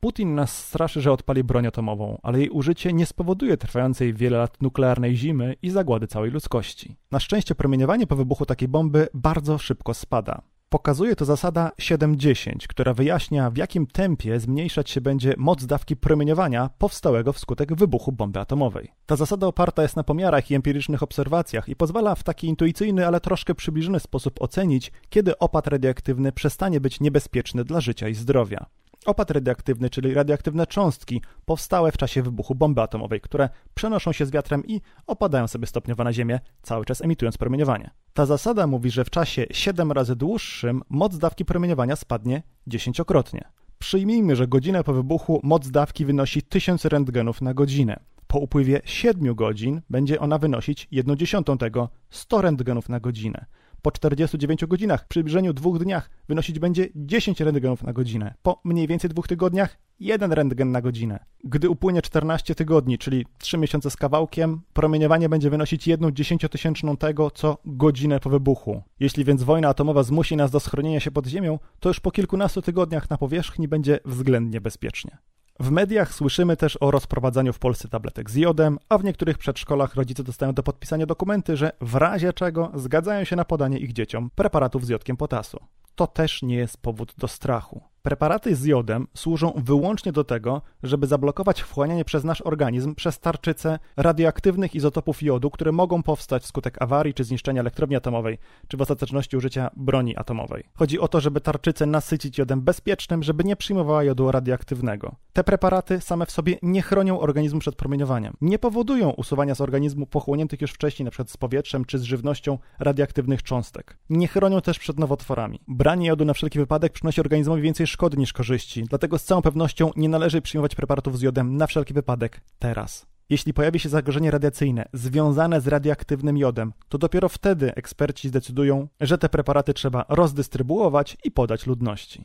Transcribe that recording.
Putin nas straszy, że odpali broń atomową, ale jej użycie nie spowoduje trwającej wiele lat nuklearnej zimy i zagłady całej ludzkości. Na szczęście promieniowanie po wybuchu takiej bomby bardzo szybko spada. Pokazuje to zasada 710, która wyjaśnia, w jakim tempie zmniejszać się będzie moc dawki promieniowania powstałego wskutek wybuchu bomby atomowej. Ta zasada oparta jest na pomiarach i empirycznych obserwacjach i pozwala w taki intuicyjny, ale troszkę przybliżony sposób ocenić, kiedy opad radioaktywny przestanie być niebezpieczny dla życia i zdrowia. Opad radioaktywny, czyli radioaktywne cząstki, powstałe w czasie wybuchu bomby atomowej, które przenoszą się z wiatrem i opadają sobie stopniowo na Ziemię, cały czas emitując promieniowanie. Ta zasada mówi, że w czasie 7 razy dłuższym moc dawki promieniowania spadnie dziesięciokrotnie. Przyjmijmy, że godzinę po wybuchu moc dawki wynosi 1000 rentgenów na godzinę. Po upływie 7 godzin będzie ona wynosić 1 dziesiątą tego 100 rentgenów na godzinę. Po 49 godzinach, przy przybliżeniu dwóch dniach, wynosić będzie 10 rentgenów na godzinę. Po mniej więcej dwóch tygodniach, jeden rentgen na godzinę. Gdy upłynie 14 tygodni, czyli 3 miesiące z kawałkiem, promieniowanie będzie wynosić 1 dziesięciotysięczną tego, co godzinę po wybuchu. Jeśli więc wojna atomowa zmusi nas do schronienia się pod ziemią, to już po kilkunastu tygodniach na powierzchni będzie względnie bezpiecznie. W mediach słyszymy też o rozprowadzaniu w Polsce tabletek z jodem, a w niektórych przedszkolach rodzice dostają do podpisania dokumenty, że w razie czego zgadzają się na podanie ich dzieciom preparatów z jodkiem potasu. To też nie jest powód do strachu. Preparaty z jodem służą wyłącznie do tego, żeby zablokować wchłanianie przez nasz organizm przez tarczycę radioaktywnych izotopów jodu, które mogą powstać wskutek awarii czy zniszczenia elektrowni atomowej, czy w ostateczności użycia broni atomowej. Chodzi o to, żeby tarczycę nasycić jodem bezpiecznym, żeby nie przyjmowała jodu radioaktywnego. Te preparaty same w sobie nie chronią organizmu przed promieniowaniem. Nie powodują usuwania z organizmu pochłoniętych już wcześniej, np. z powietrzem czy z żywnością radioaktywnych cząstek. Nie chronią też przed nowotworami. Branie jodu na wszelki wypadek przynosi organizmowi więcej szkody niż korzyści, dlatego z całą pewnością nie należy przyjmować preparatów z jodem na wszelki wypadek teraz. Jeśli pojawi się zagrożenie radiacyjne związane z radioaktywnym jodem, to dopiero wtedy eksperci zdecydują, że te preparaty trzeba rozdystrybuować i podać ludności.